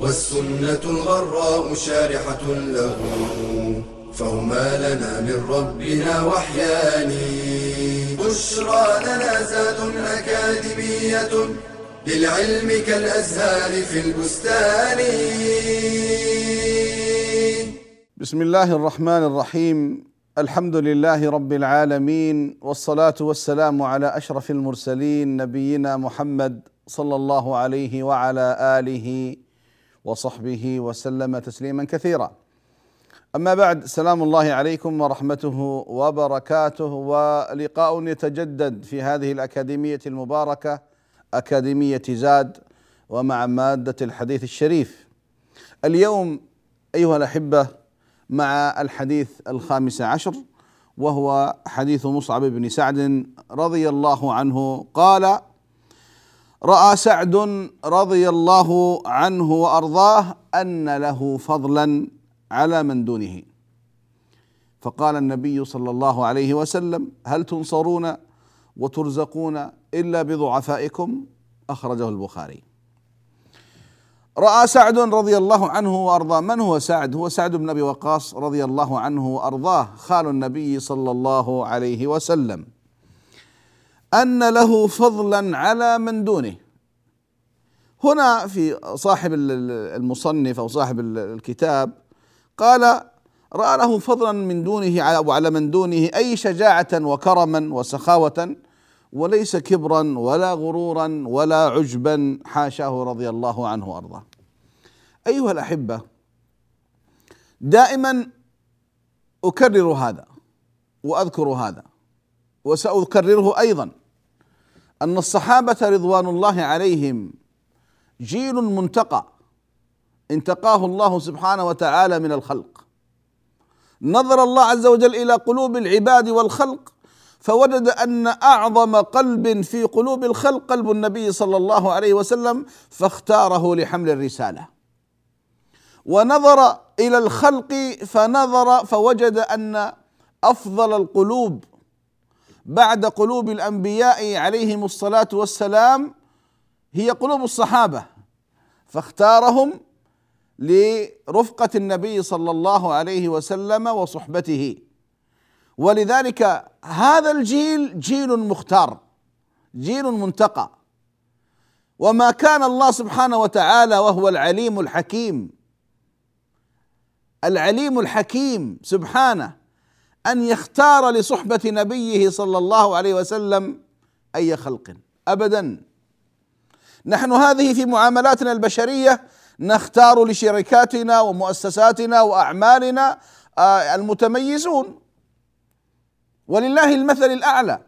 والسنة الغراء شارحة له فهما لنا من ربنا وحيان. بشرى لنا زاد أكاديمية للعلم كالأزهار في البستان. بسم الله الرحمن الرحيم. الحمد لله رب العالمين والصلاة والسلام على أشرف المرسلين نبينا محمد صلى الله عليه وعلى آله وصحبه وسلم تسليما كثيرا. أما بعد سلام الله عليكم ورحمته وبركاته ولقاء يتجدد في هذه الأكاديمية المباركة أكاديمية زاد ومع مادة الحديث الشريف. اليوم أيها الأحبة مع الحديث الخامس عشر وهو حديث مصعب بن سعد رضي الله عنه قال رأى سعد رضي الله عنه وأرضاه أن له فضلا على من دونه. فقال النبي صلى الله عليه وسلم هل تنصرون وترزقون إلا بضعفائكم؟ أخرجه البخاري. رأى سعد رضي الله عنه وأرضاه. من هو سعد؟ هو سعد بن أبي وقاص رضي الله عنه وأرضاه خال النبي صلى الله عليه وسلم. أن له فضلا على من دونه هنا في صاحب المصنف أو صاحب الكتاب قال رأى له فضلا من دونه وعلى من دونه أي شجاعة وكرما وسخاوة وليس كبرا ولا غرورا ولا عجبا حاشاه رضي الله عنه وأرضاه. أيها الأحبة دائما أكرر هذا وأذكر هذا وسأكرره أيضا أن الصحابة رضوان الله عليهم جيل منتقى انتقاه الله سبحانه وتعالى من الخلق. نظر الله عز وجل إلى قلوب العباد والخلق فوجد أن أعظم قلب في قلوب الخلق قلب النبي صلى الله عليه وسلم فاختاره لحمل الرسالة. ونظر إلى الخلق فنظر فوجد أن أفضل القلوب بعد قلوب الأنبياء عليهم الصلاة والسلام هي قلوب الصحابة. فاختارهم لرفقة النبي صلى الله عليه وسلم وصحبته. ولذلك هذا الجيل جيل مختار جيل منتقى. وما كان الله سبحانه وتعالى وهو العليم الحكيم. العليم الحكيم سبحانه أن يختار لصحبة نبيه صلى الله عليه وسلم أي خلق. ابدا. نحن هذه في معاملاتنا البشرية نختار لشركاتنا ومؤسساتنا وأعمالنا آه، المتميزون. ولله المثل الأعلى.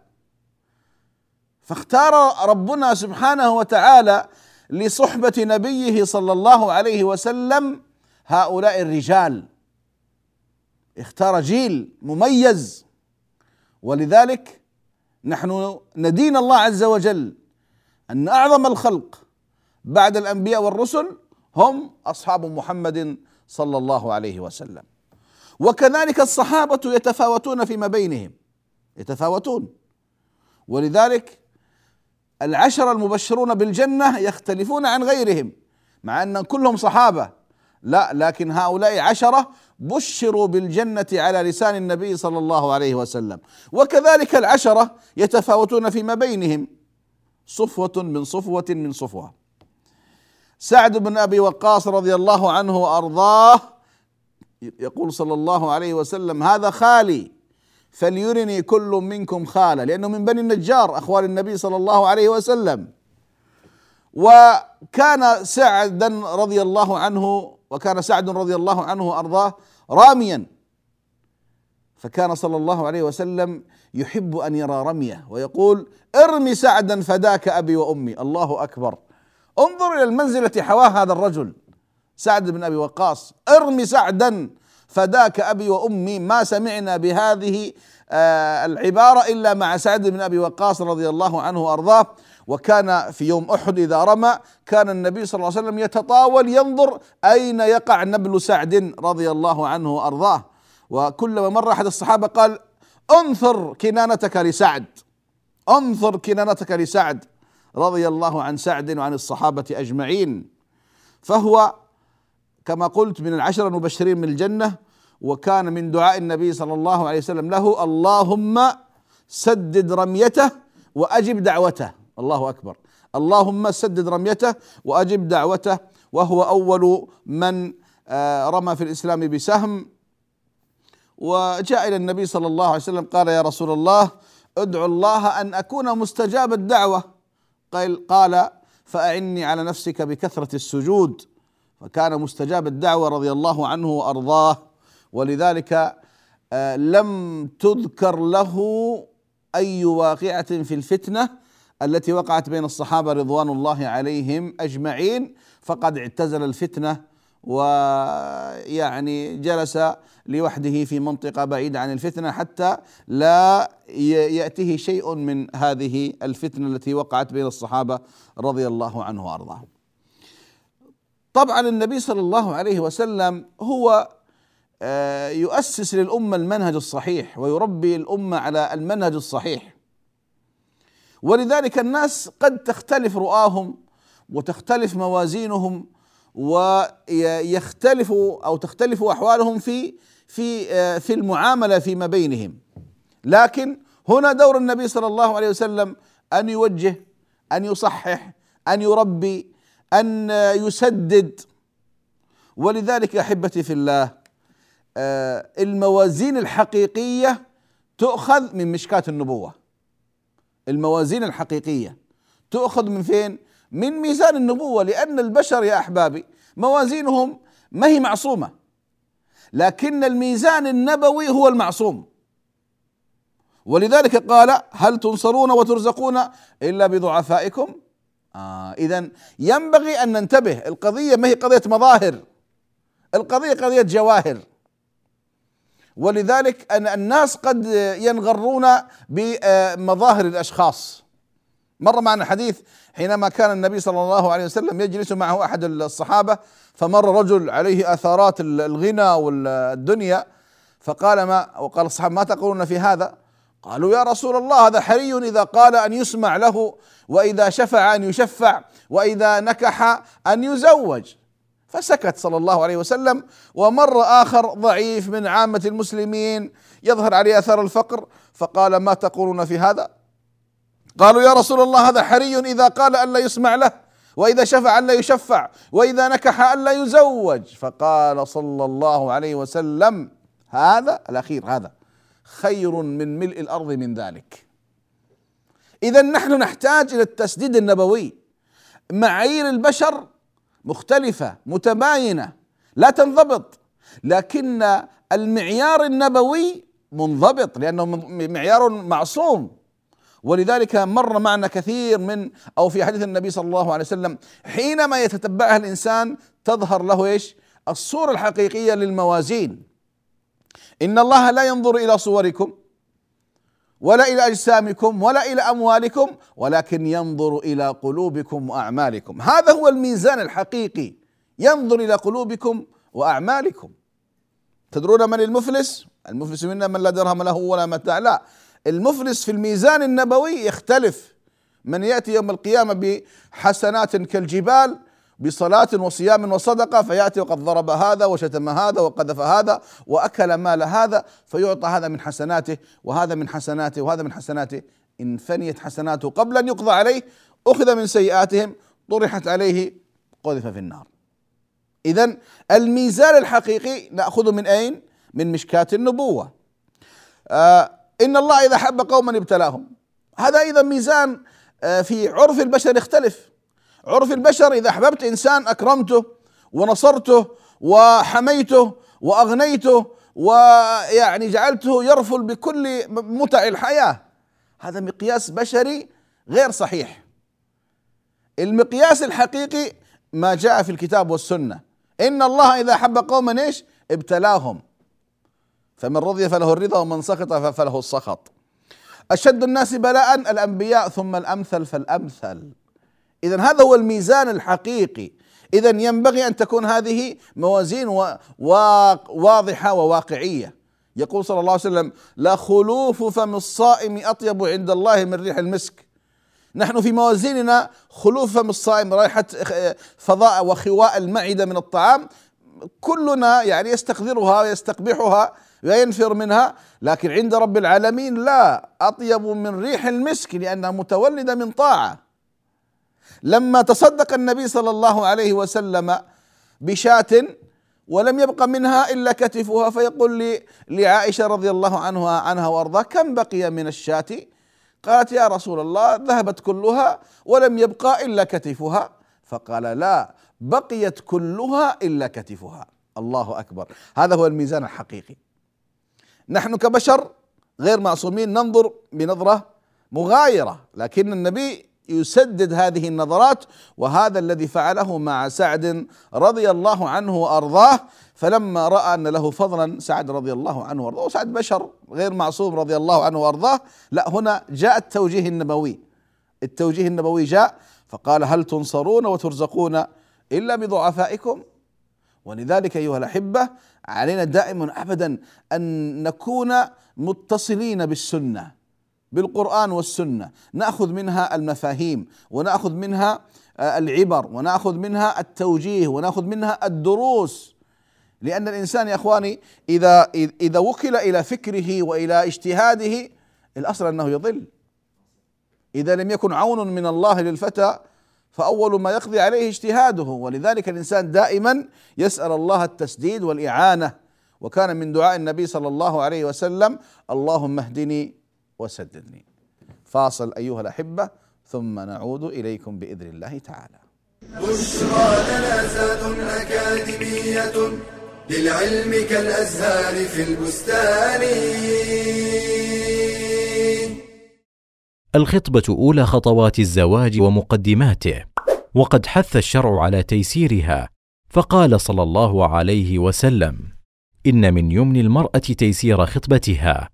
فاختار ربنا سبحانه وتعالى لصحبة نبيه صلى الله عليه وسلم هؤلاء الرجال. اختار جيل مميز. ولذلك نحن ندين الله عز وجل أن أعظم الخلق بعد الأنبياء والرسل هم أصحاب محمد صلى الله عليه وسلم. وكذلك الصحابة يتفاوتون فيما بينهم. يتفاوتون. ولذلك العشرة المبشرون بالجنة يختلفون عن غيرهم مع أن كلهم صحابة. لا لكن هؤلاء عشرة بشروا بالجنة على لسان النبي صلى الله عليه وسلم. وكذلك العشرة يتفاوتون فيما بينهم. صفوة من صفوة من صفوة. سعد بن أبي وقاص رضي الله عنه وأرضاه يقول صلى الله عليه وسلم هذا خالي فليرني كل منكم خالة لأنه من بني النجار أخوال النبي صلى الله عليه وسلم. وكان سعد رضي الله عنه وكان سعد رضي الله عنه وأرضاه راميا. فكان صلى الله عليه وسلم يحب أن يرى رمية ويقول ارمي سعدا فداك أبي وأمي. الله أكبر. انظر إلى المنزلة حواه هذا الرجل. سعد بن أبي وقاص ارمي سعدا فداك أبي وأمي. ما سمعنا بهذه آه، العبارة إلا مع سعد بن أبي وقاص رضي الله عنه وأرضاه. وكان في يوم أحد إذا رمى كان النبي صلى الله عليه وسلم يتطاول ينظر أين يقع نبل سعد رضي الله عنه وأرضاه. وكلما مر أحد الصحابة قال أنثر كنانتك لسعد انظر كنانتك لسعد رضي الله عن سعد وعن الصحابة أجمعين. فهو كما قلت من العشر المبشرين من الجنة وكان من دعاء النبي صلى الله عليه وسلم له اللهم سدد رميته وأجب دعوته. الله أكبر. اللهم سدد رميته وأجب دعوته وهو أول من آه، رمى في الإسلام بسهم. وجاء إلى النبي صلى الله عليه وسلم قال يا رسول الله ادعو الله أن أكون مستجاب الدعوة. قال قال فأعني على نفسك بكثرة السجود. فكان مستجاب الدعوة رضي الله عنه وأرضاه. ولذلك آه، لم تذكر له أي واقعة في الفتنة التي وقعت بين الصحابة رضوان الله عليهم أجمعين فقد اعتزل الفتنة ويعني جلس لوحده في منطقة بعيدة عن الفتنة حتى لا يأتيه شيء من هذه الفتنة التي وقعت بين الصحابة رضي الله عنه وارضاه. طبعا النبي صلى الله عليه وسلم هو آه، يؤسس للأمة المنهج الصحيح ويربي الأمة على المنهج الصحيح ولذلك الناس قد تختلف رؤاهم وتختلف موازينهم ويختلف أو تختلف أحوالهم في في في المعاملة فيما بينهم. لكن هنا دور النبي صلى الله عليه وسلم أن يوجه أن يصحح أن يربي أن يسدد. ولذلك أحبتي في الله آه، الموازين الحقيقية تؤخذ من مشكاه النبوة. الموازين الحقيقية. تؤخذ من فين؟ من ميزان النبوة لأن البشر يا أحبابي موازينهم ما هي معصومة لكن الميزان النبوي هو المعصوم. ولذلك قال هل تنصرون وترزقون إلا بضعفائكم؟ آه اذا ينبغي أن ننتبه القضية ما هي قضية مظاهر القضية قضية جواهر. ولذلك أن الناس قد ينغرون بمظاهر الأشخاص مر معنا حديث حينما كان النبي صلى الله عليه وسلم يجلس معه أحد الصحابة فمر رجل عليه آثارات الغنى والدنيا فقال ما وقال الصحابة ما تقولون في هذا؟ قالوا يا رسول الله هذا حري إذا قال أن يسمع له وإذا شفع أن يشفع وإذا نكح أن يزوج فسكت صلى الله عليه وسلم. ومر آخر ضعيف من عامة المسلمين يظهر عليه أثر الفقر. فقال ما تقولون في هذا؟ قالوا يا رسول الله هذا حري إذا قال الا يسمع له وإذا شفع الا يشفع وإذا نكح الا يزوج. فقال صلى الله عليه وسلم هذا الأخير هذا خير من ملء الأرض من ذلك. اذا نحن نحتاج إلى التسديد النبوي. معايير البشر مختلفة متباينة لا تنضبط. لكن المعيار النبوي منضبط لأنه معيار معصوم. ولذلك مر معنا كثير من أو في حديث النبي صلى الله عليه وسلم حينما يتتبعها الإنسان تظهر له إيش؟ الصورة الحقيقية للموازين. إن الله لا ينظر إلى صوركم. ولا إلى أجسامكم ولا إلى أموالكم ولكن ينظر إلى قلوبكم وأعمالكم. هذا هو الميزان الحقيقي. ينظر إلى قلوبكم وأعمالكم. تدرون من المفلس؟ المفلس منا من لا درهم له ولا متاع. لا المفلس في الميزان النبوي يختلف. من يأتي يوم القيامة بحسنات كالجبال بصلاة وصيام وصدقة فيأتي وقد ضرب هذا وشتم هذا وقذف هذا وأكل مال هذا فيعطى هذا من حسناته وهذا من حسناته وهذا من حسناته. إن فنيت حسناته قبل أن يقضى عليه أخذ من سيئاتهم طرحت عليه قذف في النار. إذا الميزان الحقيقي نأخذه من أين؟ من مشكاة النبوة. آه إن الله إذا حب قوما ابتلاهم. هذا أيضا ميزان آه في عرف البشر يختلف. عرف البشر إذا أحببت إنسان أكرمته ونصرته وحميته وأغنيته ويعني جعلته يرفل بكل متع الحياة. هذا مقياس بشري غير صحيح. المقياس الحقيقي ما جاء في الكتاب والسنة. إن الله إذا أحب قوما إيش؟ ابتلاهم. فمن رضي فله الرضا ومن سخط فله السخط. أشد الناس بلاء الأنبياء ثم الأمثل فالأمثل. إذا هذا هو الميزان الحقيقي. إذا ينبغي أن تكون هذه موازين واضحة وواقعية. يقول صلى الله عليه وسلم لا خلوف فم الصائم أطيب عند الله من ريح المسك. نحن في موازيننا خلوف فم الصائم رائحة فضاء وخواء المعدة من الطعام كلنا يعني يستقذرها ويستقبحها وينفر منها لكن عند رب العالمين لا أطيب من ريح المسك لأنها متولدة من طاعة. لما تصدق النبي صلى الله عليه وسلم بشاة ولم يبق منها إلا كتفها فيقول لعائشة رضي الله عنها عنها وأرضاها كم بقي من الشاة؟ قالت يا رسول الله ذهبت كلها ولم يبقى إلا كتفها. فقال لا بقيت كلها إلا كتفها. الله أكبر. هذا هو الميزان الحقيقي. نحن كبشر غير معصومين ننظر بنظرة مغايرة لكن النبي يسدد هذه النظرات وهذا الذي فعله مع سعد رضي الله عنه وأرضاه فلما رأى أن له فضلا سعد رضي الله عنه وأرضاه وسعد بشر غير معصوم رضي الله عنه وأرضاه لا هنا جاء التوجيه النبوي. التوجيه النبوي جاء فقال هل تنصرون وترزقون إلا بضعفائكم؟ ولذلك أيها الأحبة علينا دائما ابدا أن نكون متصلين بالسنة. بالقرآن والسنة. نأخذ منها المفاهيم ونأخذ منها آه، العبر ونأخذ منها التوجيه ونأخذ منها الدروس. لأن الإنسان يا إخواني إذا إذا وكل إلى فكره وإلى اجتهاده الأصل أنه يضل. إذا لم يكن عون من الله للفتى فأول ما يقضي عليه اجتهاده. ولذلك الإنسان دائما يسأل الله التسديد والإعانة. وكان من دعاء النبي صلى الله عليه وسلم اللهم اهدني وسددني. فاصل أيها الأحبة ثم نعود إليكم بإذن الله تعالى. بشرى لنا أكاديمية للعلم كالأزهار في البستان. الخطبة أولى خطوات الزواج ومقدماته وقد حث الشرع على تيسيرها فقال صلى الله عليه وسلم إن من يمن المرأة تيسير خطبتها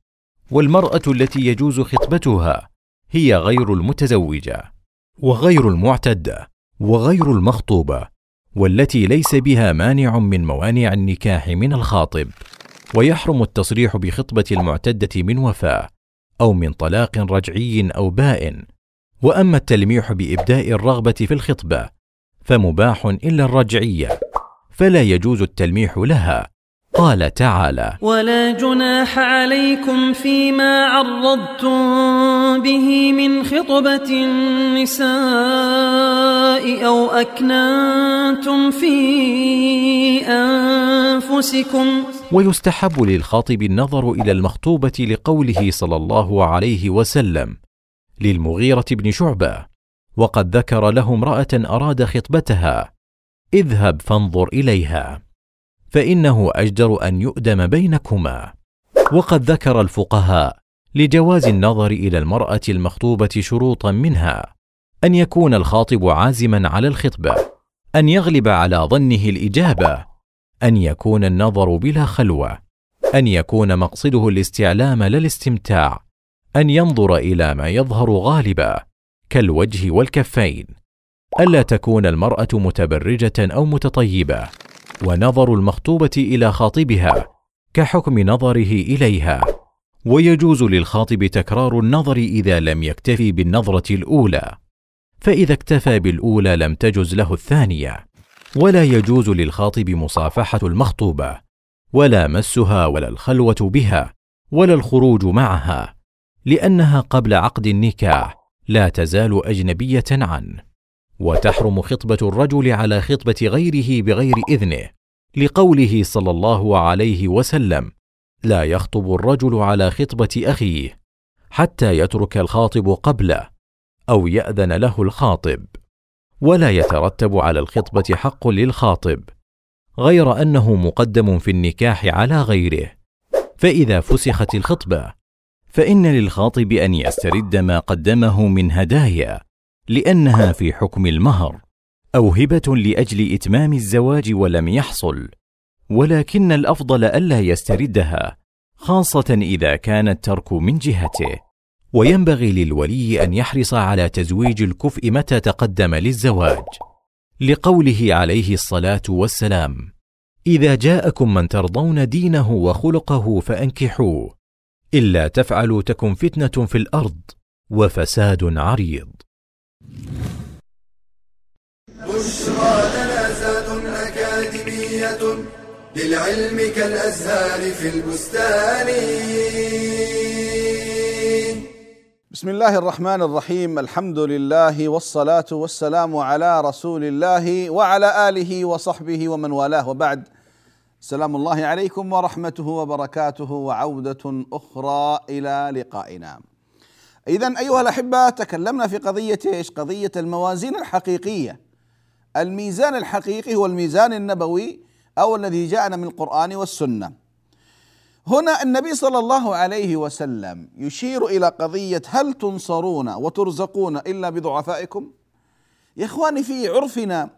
والمرأة التي يجوز خطبتها هي غير المتزوجة وغير المعتده وغير المخطوبة والتي ليس بها مانع من موانع النكاح من الخاطب. ويحرم التصريح بخطبة المعتدة من وفاة أو من طلاق رجعي أو بائن وأما التلميح بإبداء الرغبة في الخطبة فمباح إلا الرجعية فلا يجوز التلميح لها. قال تعالى ولا جناح عليكم فيما عرضتم به من خطبة النساء أو أكننتم في أنفسكم. ويستحب للخاطب النظر إلى المخطوبة لقوله صلى الله عليه وسلم للمغيرة بن شعبة وقد ذكر له امرأة أراد خطبتها اذهب فانظر إليها. فإنه أجدر أن يؤدم بينكما. وقد ذكر الفقهاء لجواز النظر إلى المرأة المخطوبة شروطا منها أن يكون الخاطب عازما على الخطبه أن يغلب على ظنه الإجابة أن يكون النظر بلا خلوة أن يكون مقصده الاستعلام لا الاستمتاع أن ينظر إلى ما يظهر غالبا كالوجه والكفين. ألا تكون المرأة متبرجة أو متطيبة. ونظر المخطوبة إلى خاطبها كحكم نظره إليها. ويجوز للخاطب تكرار النظر إذا لم يكتفي بالنظرة الأولى. فإذا اكتفى بالأولى لم تجز له الثانية. ولا يجوز للخاطب مصافحة المخطوبة. ولا مسها ولا الخلوة بها ولا الخروج معها. لأنها قبل عقد النكاح لا تزال أجنبية عنه. وتحرم خطبة الرجل على خطبة غيره بغير إذنه لقوله صلى الله عليه وسلم لا يخطب الرجل على خطبة أخيه حتى يترك الخاطب قبله أو يأذن له الخاطب ولا يترتب على الخطبة حق للخاطب غير أنه مقدم في النكاح على غيره. فإذا فسخت الخطبة فإن للخاطب أن يسترد ما قدمه من هدايا لأنها في حكم المهر أو هبه لأجل إتمام الزواج ولم يحصل ولكن الأفضل ألا يستردها خاصة إذا كان الترك من جهته وينبغي للولي أن يحرص على تزويج الكفء متى تقدم للزواج. لقوله عليه الصلاة والسلام إذا جاءكم من ترضون دينه وخلقه فأنكحوه إلا تفعلوا تكن فتنة في الأرض وفساد عريض. بشرى لنا زاد أكاديمية للعلم كالأزهار في البستان. بسم الله الرحمن الرحيم. الحمد لله والصلاة والسلام على رسول الله وعلى آله وصحبه ومن والاه وبعد. سلام الله عليكم ورحمته وبركاته وعودة أخرى إلى لقائنا. إذا أيها الأحبة تكلمنا في قضية إيش؟ قضية الموازين الحقيقية. الميزان الحقيقي هو الميزان النبوي أو الذي جاءنا من القرآن والسنة. هنا النبي صلى الله عليه وسلم يشير إلى قضية هل تنصرون وترزقون إلا بضعفائكم؟ يا إخواني في عرفنا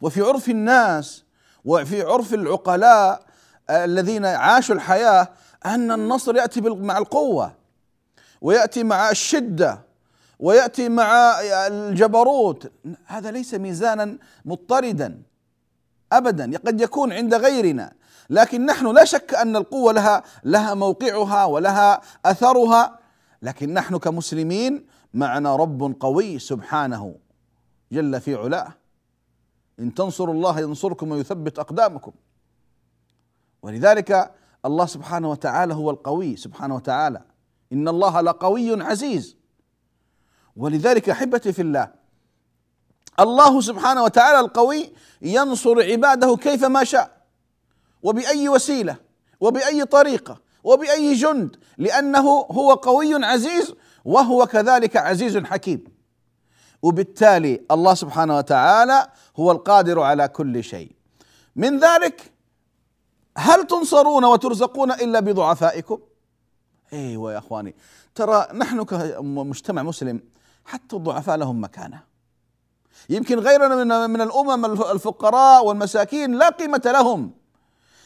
وفي عرف الناس وفي عرف العقلاء الذين عاشوا الحياة أن النصر يأتي مع القوة. ويأتي مع الشدة ويأتي مع الجبروت. هذا ليس ميزانا مضطردا أبدا قد يكون عند غيرنا. لكن نحن لا شك أن القوة لها لها موقعها ولها أثرها. لكن نحن كمسلمين معنا رب قوي سبحانه جل في علاه. إن تنصروا الله ينصركم ويثبت أقدامكم. ولذلك الله سبحانه وتعالى هو القوي سبحانه وتعالى. إن الله لقوي عزيز. ولذلك أحبتي في الله الله سبحانه وتعالى القوي ينصر عباده كيفما شاء وبأي وسيلة وبأي طريقة وبأي جند لأنه هو قوي عزيز وهو كذلك عزيز حكيم. وبالتالي الله سبحانه وتعالى هو القادر على كل شيء. من ذلك هل تنصرون وترزقون إلا بضعفائكم؟ أيوه يا إخواني. ترى نحن كمجتمع مسلم حتى الضعفاء لهم مكانة. يمكن غيرنا من من الأمم الفقراء والمساكين لا قيمة لهم.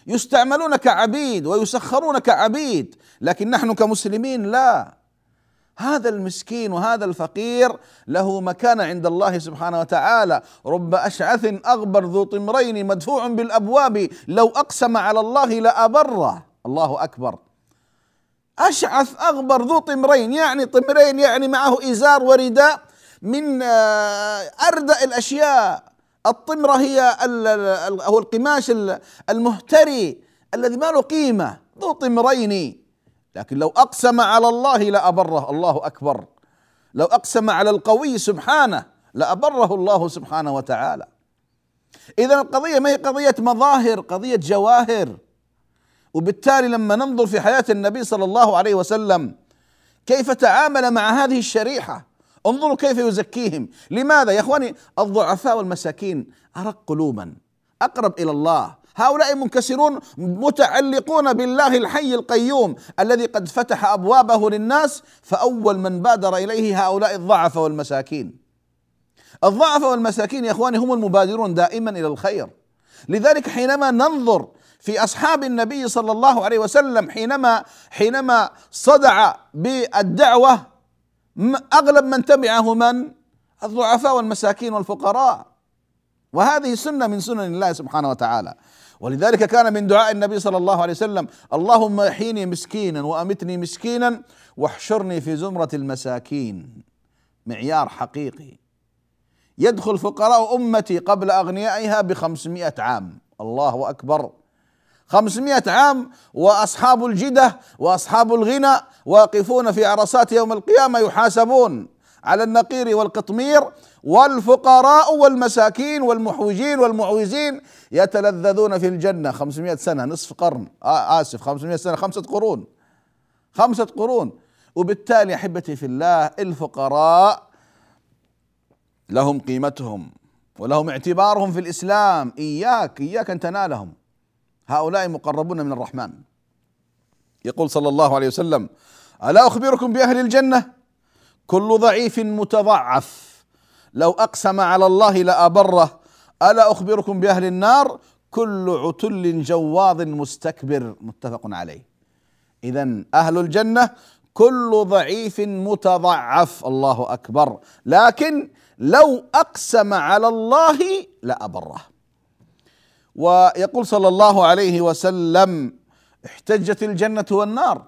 يستعملون كعبيد ويسخرون كعبيد لكن نحن كمسلمين لا. هذا المسكين وهذا الفقير له مكانة عند الله سبحانه وتعالى. رب أشعث أغبر ذو طمرين مدفوع بالأبواب. لو أقسم على الله لأبره. الله أكبر. أشعث أغبر ذو طمرين يعني طمرين يعني معه إزار ورداء من أردأ الأشياء. الطمرة هي أو القماش المهتري الذي ما له قيمة ذو طمرين. لكن لو أقسم على الله لأبره الله أكبر. لو أقسم على القوي سبحانه لأبره الله سبحانه وتعالى. إذا القضية ما هي قضية مظاهر قضية جواهر. وبالتالي لما ننظر في حياة النبي صلى الله عليه وسلم كيف تعامل مع هذه الشريحة؟ انظروا كيف يزكيهم. لماذا؟ يا إخواني الضعفاء والمساكين أرق قلوبا أقرب إلى الله. هؤلاء منكسرون متعلقون بالله الحي القيوم الذي قد فتح أبوابه للناس فأول من بادر إليه هؤلاء الضعف والمساكين. الضعف والمساكين يا إخواني هم المبادرون دائما إلى الخير. لذلك حينما ننظر في أصحاب النبي صلى الله عليه وسلم حينما حينما صدع بالدعوة أغلب من تبعه من؟ الضعفاء والمساكين والفقراء. وهذه سنة من سنن الله سبحانه وتعالى. ولذلك كان من دعاء النبي صلى الله عليه وسلم اللهم أحيني مسكينا وأمتني مسكينا واحشرني في زمرة المساكين. معيار حقيقي. يدخل فقراء أمتي قبل أغنيائها بخمسمائة عام. الله أكبر. خمسمائة عام وأصحاب الجدة وأصحاب الغنى واقفون في عرصات يوم القيامة يحاسبون على النقير والقطمير والفقراء والمساكين والمحوجين والمعوزين يتلذذون في الجنة. خمسمائة سنة نصف قرن. آسف خمسمائة سنة خمسة قرون. خمسة قرون. وبالتالي أحبتي في الله الفقراء لهم قيمتهم ولهم اعتبارهم في الإسلام. إياك إياك أن تنالهم. هؤلاء مقربون من الرحمن. يقول صلى الله عليه وسلم ألا أخبركم بأهل الجنة؟ كل ضعيف متضعف. لو أقسم على الله لأبره. ألا أخبركم بأهل النار؟ كل عتل جواظ مستكبر. متفق عليه. اذا أهل الجنة كل ضعيف متضعف. الله أكبر. لكن لو أقسم على الله لأبره. ويقول صلى الله عليه وسلم احتجت الجنة والنار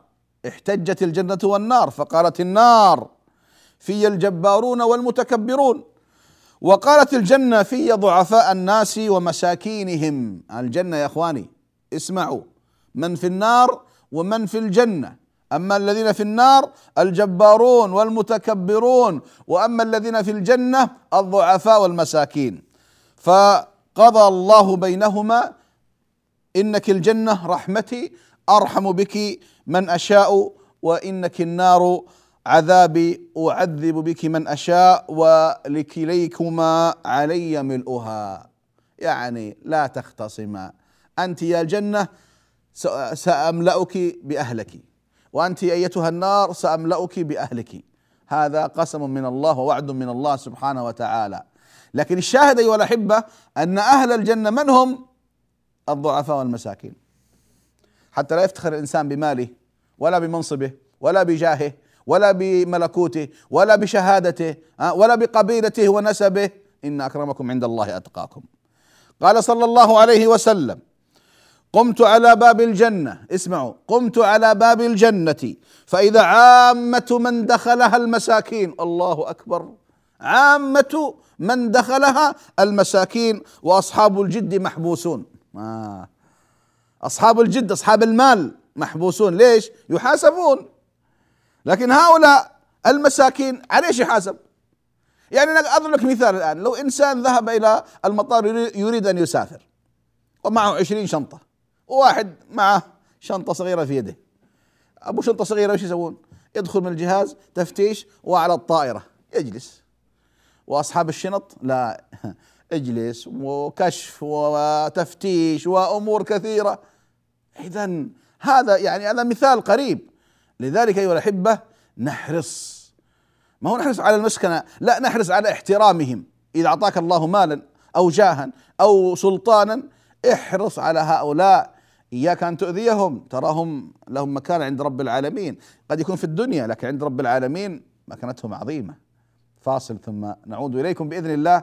احتجت الجنة والنار فقالت النار في الجبارون والمتكبرون وقالت الجنة في ضعفاء الناس ومساكينهم. الجنة يا إخواني اسمعوا من في النار ومن في الجنة. أما الذين في النار الجبارون والمتكبرون وأما الذين في الجنة الضعفاء والمساكين. فقضى الله بينهما إنك الجنة رحمتي أرحم بك من أشاء وإنك النار عذابي أعذب بك من أشاء ولكليكما علي ملؤها. يعني لا تختصما. أنت يا الجنة سأملأك بأهلك. وأنت أيتها النار سأملأك بأهلك. هذا قسم من الله ووعد من الله سبحانه وتعالى. لكن الشاهد أيها الأحبة أن أهل الجنة من هم؟ الضعفاء والمساكين. حتى لا يفتخر الإنسان بماله ولا بمنصبه ولا بجاهه ولا بملكوته ولا بشهادته ولا بقبيلته ونسبه. إن أكرمكم عند الله أتقاكم. قال صلى الله عليه وسلم قمت على باب الجنة اسمعوا قمت على باب الجنة فإذا عامة من دخلها المساكين الله أكبر. عامة من دخلها المساكين وأصحاب الجد محبوسون. آه. أصحاب الجد أصحاب المال محبوسون. ليش؟ يحاسبون. لكن هؤلاء المساكين على إيش يحاسب؟ يعني أضرب لك مثال الآن. لو إنسان ذهب إلى المطار يريد أن يسافر ومعه عشرين شنطة وواحد معه شنطة صغيرة في يده. أبو شنطة صغيرة وش يسوون؟ يدخل من الجهاز تفتيش وعلى الطائرة يجلس. وأصحاب الشنط لا اجلس وكشف وتفتيش وأمور كثيرة. اذا هذا يعني هذا مثال قريب. لذلك أيها الأحبة نحرص. ما هو نحرص على المسكنة؟ لا نحرص على احترامهم. إذا أعطاك الله مالا أو جاها أو سلطانا احرص على هؤلاء. إياك أن تؤذيهم. تراهم لهم مكان عند رب العالمين. قد يكون في الدنيا لكن عند رب العالمين مكانتهم عظيمة. فاصل ثم نعود إليكم بإذن الله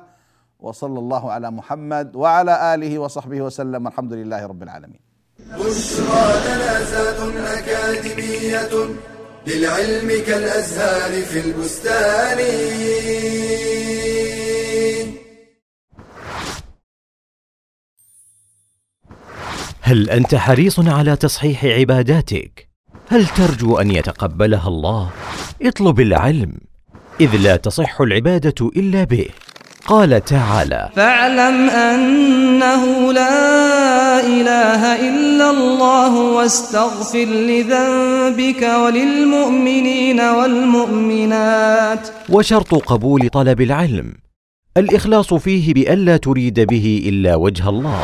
وصلى الله على محمد وعلى آله وصحبه وسلم الحمد لله رب العالمين بشرى لنا أكاديمية للعلم كالأزهار في البستان هل أنت حريص على تصحيح عباداتك؟ هل ترجو أن يتقبلها الله؟ اطلب العلم إذ لا تصح العبادة إلا به. قال تعالى فاعلم أنه لا إله إلا الله واستغفر لذنبك وللمؤمنين والمؤمنات. وشرط قبول طلب العلم. الإخلاص فيه بالا تريد به إلا وجه الله.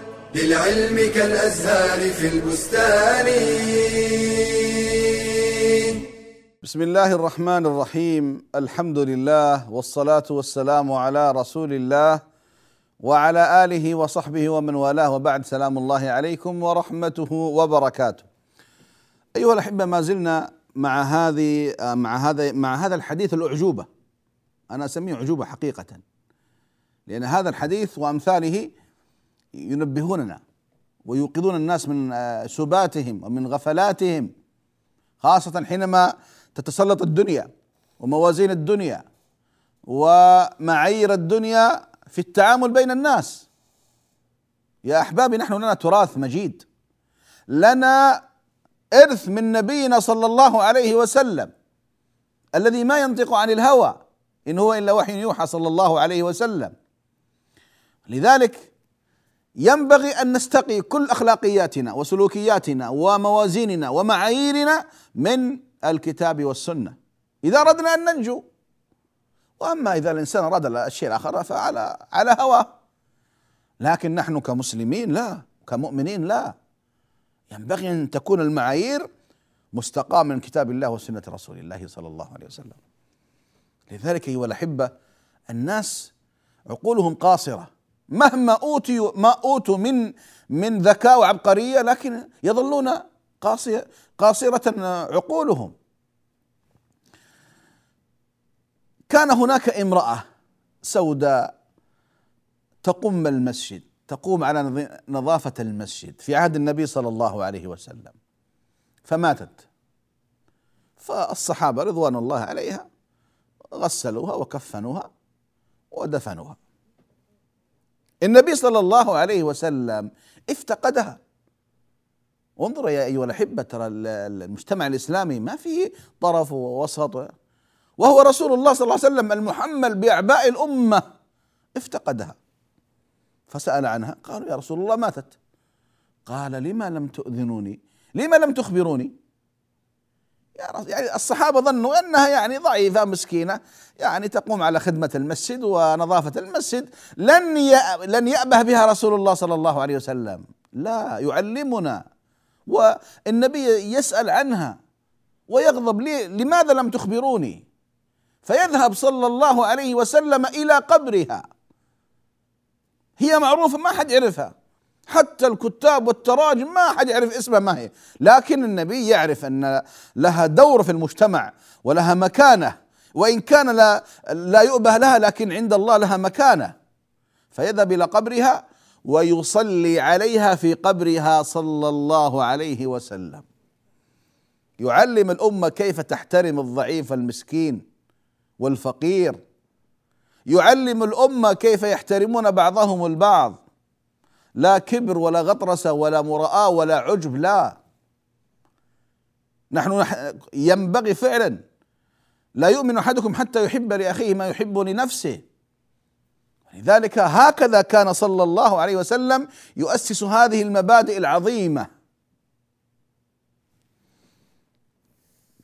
للعلم كالأزهار في البستان. بسم الله الرحمن الرحيم. الحمد لله والصلاة والسلام على رسول الله وعلى آله وصحبه ومن والاه. وبعد سلام الله عليكم ورحمته وبركاته. أيها الأحبة ما زلنا مع هذه مع هذا مع هذا الحديث الأعجوبة. أنا أسميه أعجوبة حقيقة لأن هذا الحديث وأمثاله ينبهوننا ويوقظون الناس من سباتهم ومن غفلاتهم خاصة حينما تتسلط الدنيا وموازين الدنيا ومعايير الدنيا في التعامل بين الناس. يا أحبابي نحن لنا تراث مجيد. لنا إرث من نبينا صلى الله عليه وسلم الذي ما ينطق عن الهوى إن هو إلا وحي يوحى صلى الله عليه وسلم. لذلك ينبغي أن نستقي كل أخلاقياتنا وسلوكياتنا وموازيننا ومعاييرنا من الكتاب والسنة. إذا أردنا أن ننجو وأما إذا الإنسان أراد الشيء الآخر فعلى على هواه. لكن نحن كمسلمين لا كمؤمنين لا. ينبغي أن تكون المعايير مستقاة من كتاب الله وسنة رسول الله صلى الله عليه وسلم. لذلك أيها الأحبة الناس عقولهم قاصرة. مهما اوتوا ما أوتوا من من ذكاء وعبقرية لكن يظلون قاصيه قاصرة عقولهم. كان هناك امرأة سوداء تقوم المسجد تقوم على نظافة المسجد في عهد النبي صلى الله عليه وسلم. فماتت. فالصحابة رضوان الله عليها غسلوها وكفنوها ودفنوها. النبي صلى الله عليه وسلم افتقدها. وانظر يا أيها الأحبة ترى المجتمع الإسلامي ما فيه طرف ووسط. وهو رسول الله صلى الله عليه وسلم المحمل بأعباء الأمة. افتقدها. فسأل عنها. قالوا يا رسول الله ماتت. قال لما لم تؤذنوني؟ لما لم تخبروني؟ يعني الصحابة ظنوا أنها يعني ضعيفة مسكينة. يعني تقوم على خدمة المسجد ونظافة المسجد. لن لن يأبه بها رسول الله صلى الله عليه وسلم. لا يعلمنا. والنبي يسأل عنها ويغضب. لي لماذا لم تخبروني؟ فيذهب صلى الله عليه وسلم إلى قبرها. هي معروفة ما حد يعرفها. حتى الكتاب والتراجم ما حد يعرف اسمها ما هي. لكن النبي يعرف أن لها دور في المجتمع ولها مكانة وإن كان لا لا يؤبه لها لكن عند الله لها مكانة. فيذهب إلى قبرها ويصلي عليها في قبرها صلى الله عليه وسلم. يعلم الأمة كيف تحترم الضعيف المسكين والفقير. يعلم الأمة كيف يحترمون بعضهم البعض. لا كبر ولا غطرسه ولا مراءه ولا عجب لا. نحن ينبغي فعلا لا يؤمن أحدكم حتى يحب لأخيه ما يحب لنفسه. لذلك هكذا كان صلى الله عليه وسلم يؤسس هذه المبادئ العظيمة.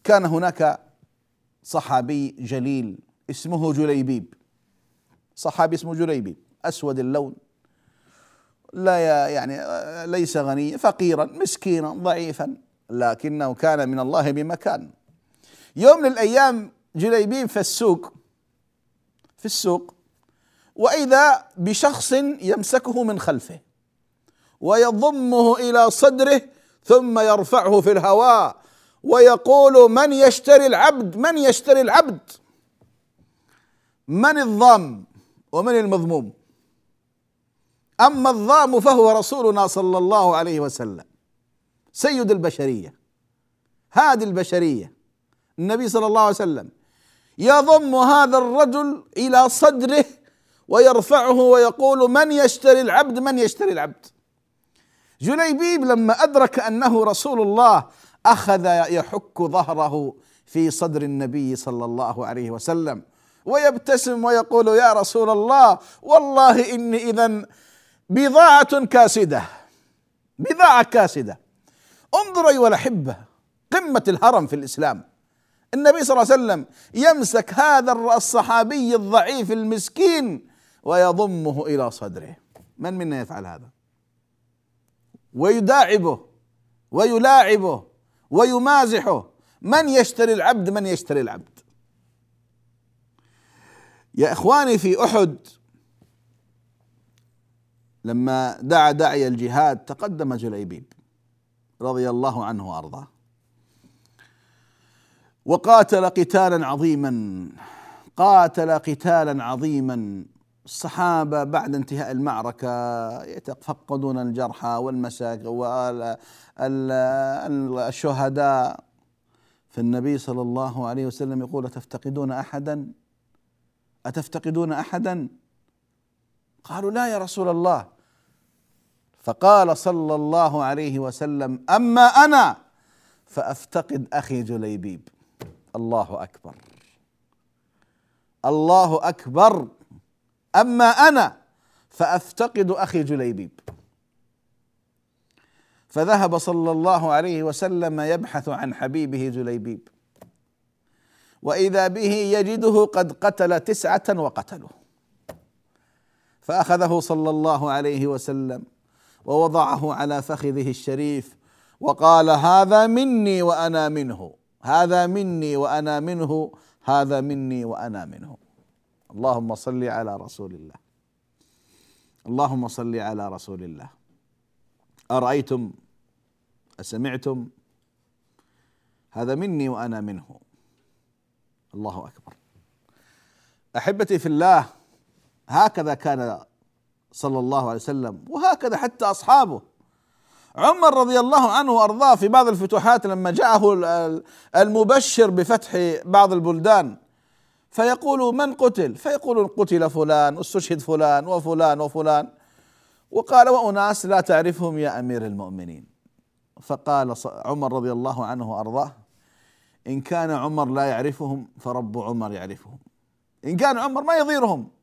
كان هناك صحابي جليل اسمه جليبيب. صحابي اسمه جليبيب أسود اللون. لا يعني ليس غنيا فقيرا مسكينا ضعيفا. لكنه كان من الله بمكان. يوم من الأيام جليبيب في السوق في السوق وإذا بشخص يمسكه من خلفه ويضمه إلى صدره ثم يرفعه في الهواء ويقول من يشتري العبد؟ من يشتري العبد؟ من الضام ومن المضموم أما الضام فهو رسولنا صلى الله عليه وسلم. سيد البشرية. هادي البشرية. النبي صلى الله عليه وسلم. يضم هذا الرجل إلى صدره ويرفعه ويقول من يشتري العبد من يشتري العبد. جليبيب لما أدرك أنه رسول الله أخذ يحك ظهره في صدر النبي صلى الله عليه وسلم. ويبتسم ويقول يا رسول الله والله إني اذا بضاعة كاسدة. بضاعة كاسدة. انظروا أيها الأحبة قمة الهرم في الإسلام. النبي صلى الله عليه وسلم يمسك هذا الصحابي الضعيف المسكين ويضمه إلى صدره. من منا يفعل هذا؟ ويداعبه ويلاعبه ويمازحه. من يشتري العبد؟ من يشتري العبد. يا إخواني في أحد لما دعا داعي الجهاد تقدم جليبيب رضي الله عنه وأرضاه. وقاتل قتالا عظيما قاتل قتالا عظيما. الصحابة بعد انتهاء المعركة يتفقدون الجرحى والمساك والشهداء فالنبي صلى الله عليه وسلم يقول أتفتقدون أحدا؟ أتفتقدون أحدا؟ قالوا لا يا رسول الله. فقال صلى الله عليه وسلم أما أنا فأفتقد أخي جليبيب. الله أكبر. الله أكبر. أما أنا فأفتقد أخي جليبيب. فذهب صلى الله عليه وسلم يبحث عن حبيبه جليبيب. وإذا به يجده قد قتل تسعة وقتله. فأخذه صلى الله عليه وسلم. ووضعه على فخذه الشريف وقال هذا مني وأنا منه هذا مني وأنا منه هذا مني وأنا منه. اللهم صل على رسول الله. اللهم صل على رسول الله. أرأيتم؟ أسمعتم؟ هذا مني وأنا منه. الله أكبر. أحبتي في الله هكذا كان صلى الله عليه وسلم. وهكذا حتى أصحابه. عمر رضي الله عنه وأرضاه في بعض الفتوحات لما جاءه المبشر بفتح بعض البلدان. فيقول من قتل؟ فيقول قتل فلان استشهد فلان وفلان وفلان. وقال وأناس لا تعرفهم يا أمير المؤمنين. فقال عمر رضي الله عنه وأرضاه إن كان عمر لا يعرفهم فرب عمر يعرفهم. إن كان عمر ما يضيرهم.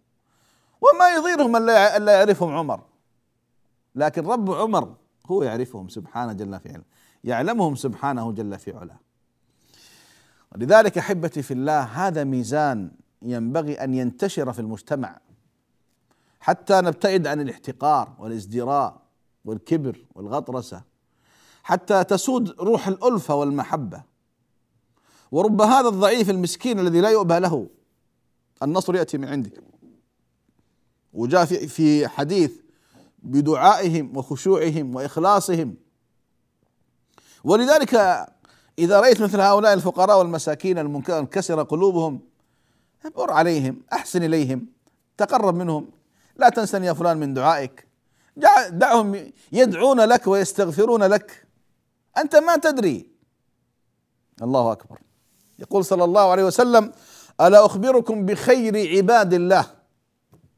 وما يضيرهم الا يعرفهم عمر. لكن رب عمر هو يعرفهم سبحانه جل في علاه يعلمهم سبحانه جل في علاه. ولذلك أحبتي في الله هذا ميزان ينبغي أن ينتشر في المجتمع. حتى نبتعد عن الاحتقار والازدراء والكبر والغطرسة. حتى تسود روح الألفة والمحبة. ورب هذا الضعيف المسكين الذي لا يؤبى له. النصر يأتي من عندك. وجاء في حديث بدعائهم وخشوعهم وإخلاصهم. ولذلك إذا رأيت مثل هؤلاء الفقراء والمساكين المنكسر قلوبهم أبر عليهم أحسن إليهم تقرب منهم. لا تنسني يا فلان من دعائك. دعهم يدعون لك ويستغفرون لك. أنت ما تدري. الله أكبر. يقول صلى الله عليه وسلم ألا أخبركم بخير عباد الله؟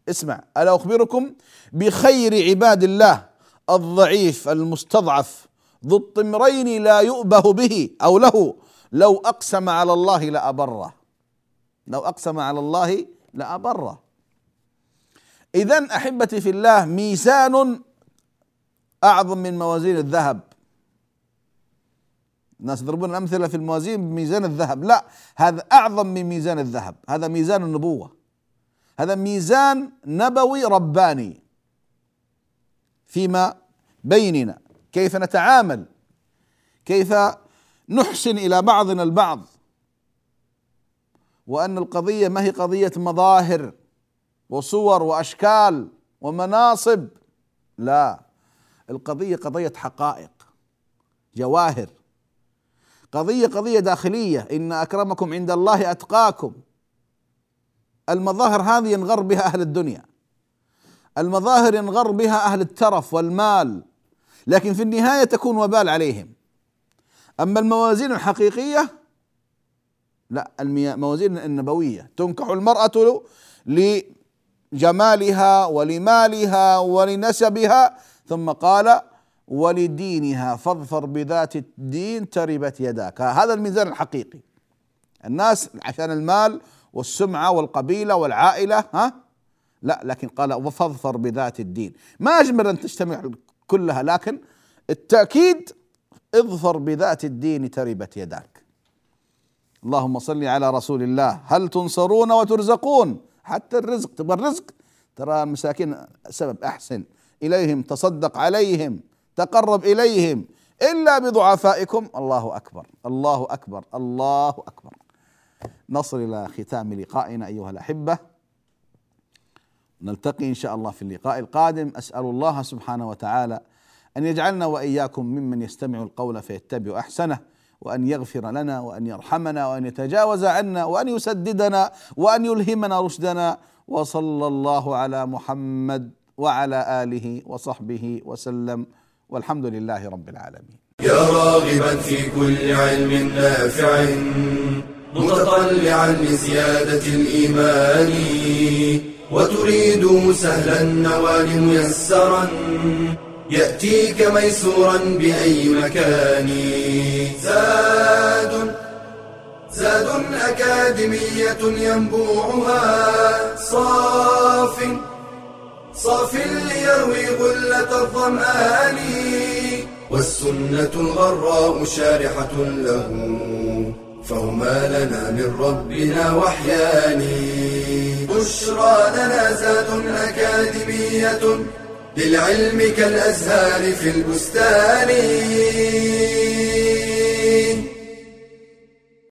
اسمع ألا أخبركم بخير عباد الله الضعيف المستضعف ذو الطمرين لا يؤبه به أو له؟ لو أقسم على الله لأبره. لو أقسم على الله لأبره. اذا أحبتي في الله ميزان أعظم من موازين الذهب. الناس يضربون الأمثلة في الموازين بميزان الذهب. لا هذا أعظم من ميزان الذهب. هذا ميزان النبوة. هذا ميزان نبوي رباني فيما بيننا. كيف نتعامل؟ كيف نحسن إلى بعضنا البعض؟ وأن القضية ما هي قضية مظاهر وصور وأشكال ومناصب. لا القضية قضية حقائق جواهر. قضية قضية داخلية. إن أكرمكم عند الله أتقاكم. المظاهر هذه ينغر بها أهل الدنيا. المظاهر ينغر بها أهل الترف والمال. لكن في النهاية تكون وبال عليهم. أما الموازين الحقيقية لا الموازين النبوية. تنكح المرأة لجمالها ولمالها ولنسبها ثم قال ولدينها فاظفر بذات الدين تربت يداك. هذا الميزان الحقيقي. الناس عشان المال والسمعة والقبيلة والعائلة ها؟ لا لكن قال فاظفر بذات الدين. ما أجمل أن تجتمع كلها لكن التأكيد اظفر بذات الدين تربت يداك. اللهم صل على رسول الله. هل تنصرون وترزقون؟ حتى الرزق تبغى الرزق؟ ترى المساكين سبب أحسن. إليهم تصدق عليهم تقرب إليهم. إلا بضعفائكم الله أكبر الله أكبر الله أكبر. نصل إلى ختام لقائنا أيها الأحبة. نلتقي إن شاء الله في اللقاء القادم. أسأل الله سبحانه وتعالى أن يجعلنا وإياكم ممن يستمع القول فيتبع أحسنه وأن يغفر لنا وأن يرحمنا وأن يتجاوز عنا وأن يسددنا وأن يلهمنا رشدنا. وصلى الله على محمد وعلى آله وصحبه وسلم. والحمد لله رب العالمين. يا راغبا في كل علم نافع. متطلعا لزيادة الإيمان وتريد سهلا النوال ميسرا يأتيك ميسورا بأي مكان. زاد زاد أكاديمية ينبوعها صاف صاف ليروي غلة الظمآن والسنة الغراء شارحة له. فهما لنا من ربنا وحيان بشرى لنا زاد أكاديمية للعلم كالأزهار في البستان.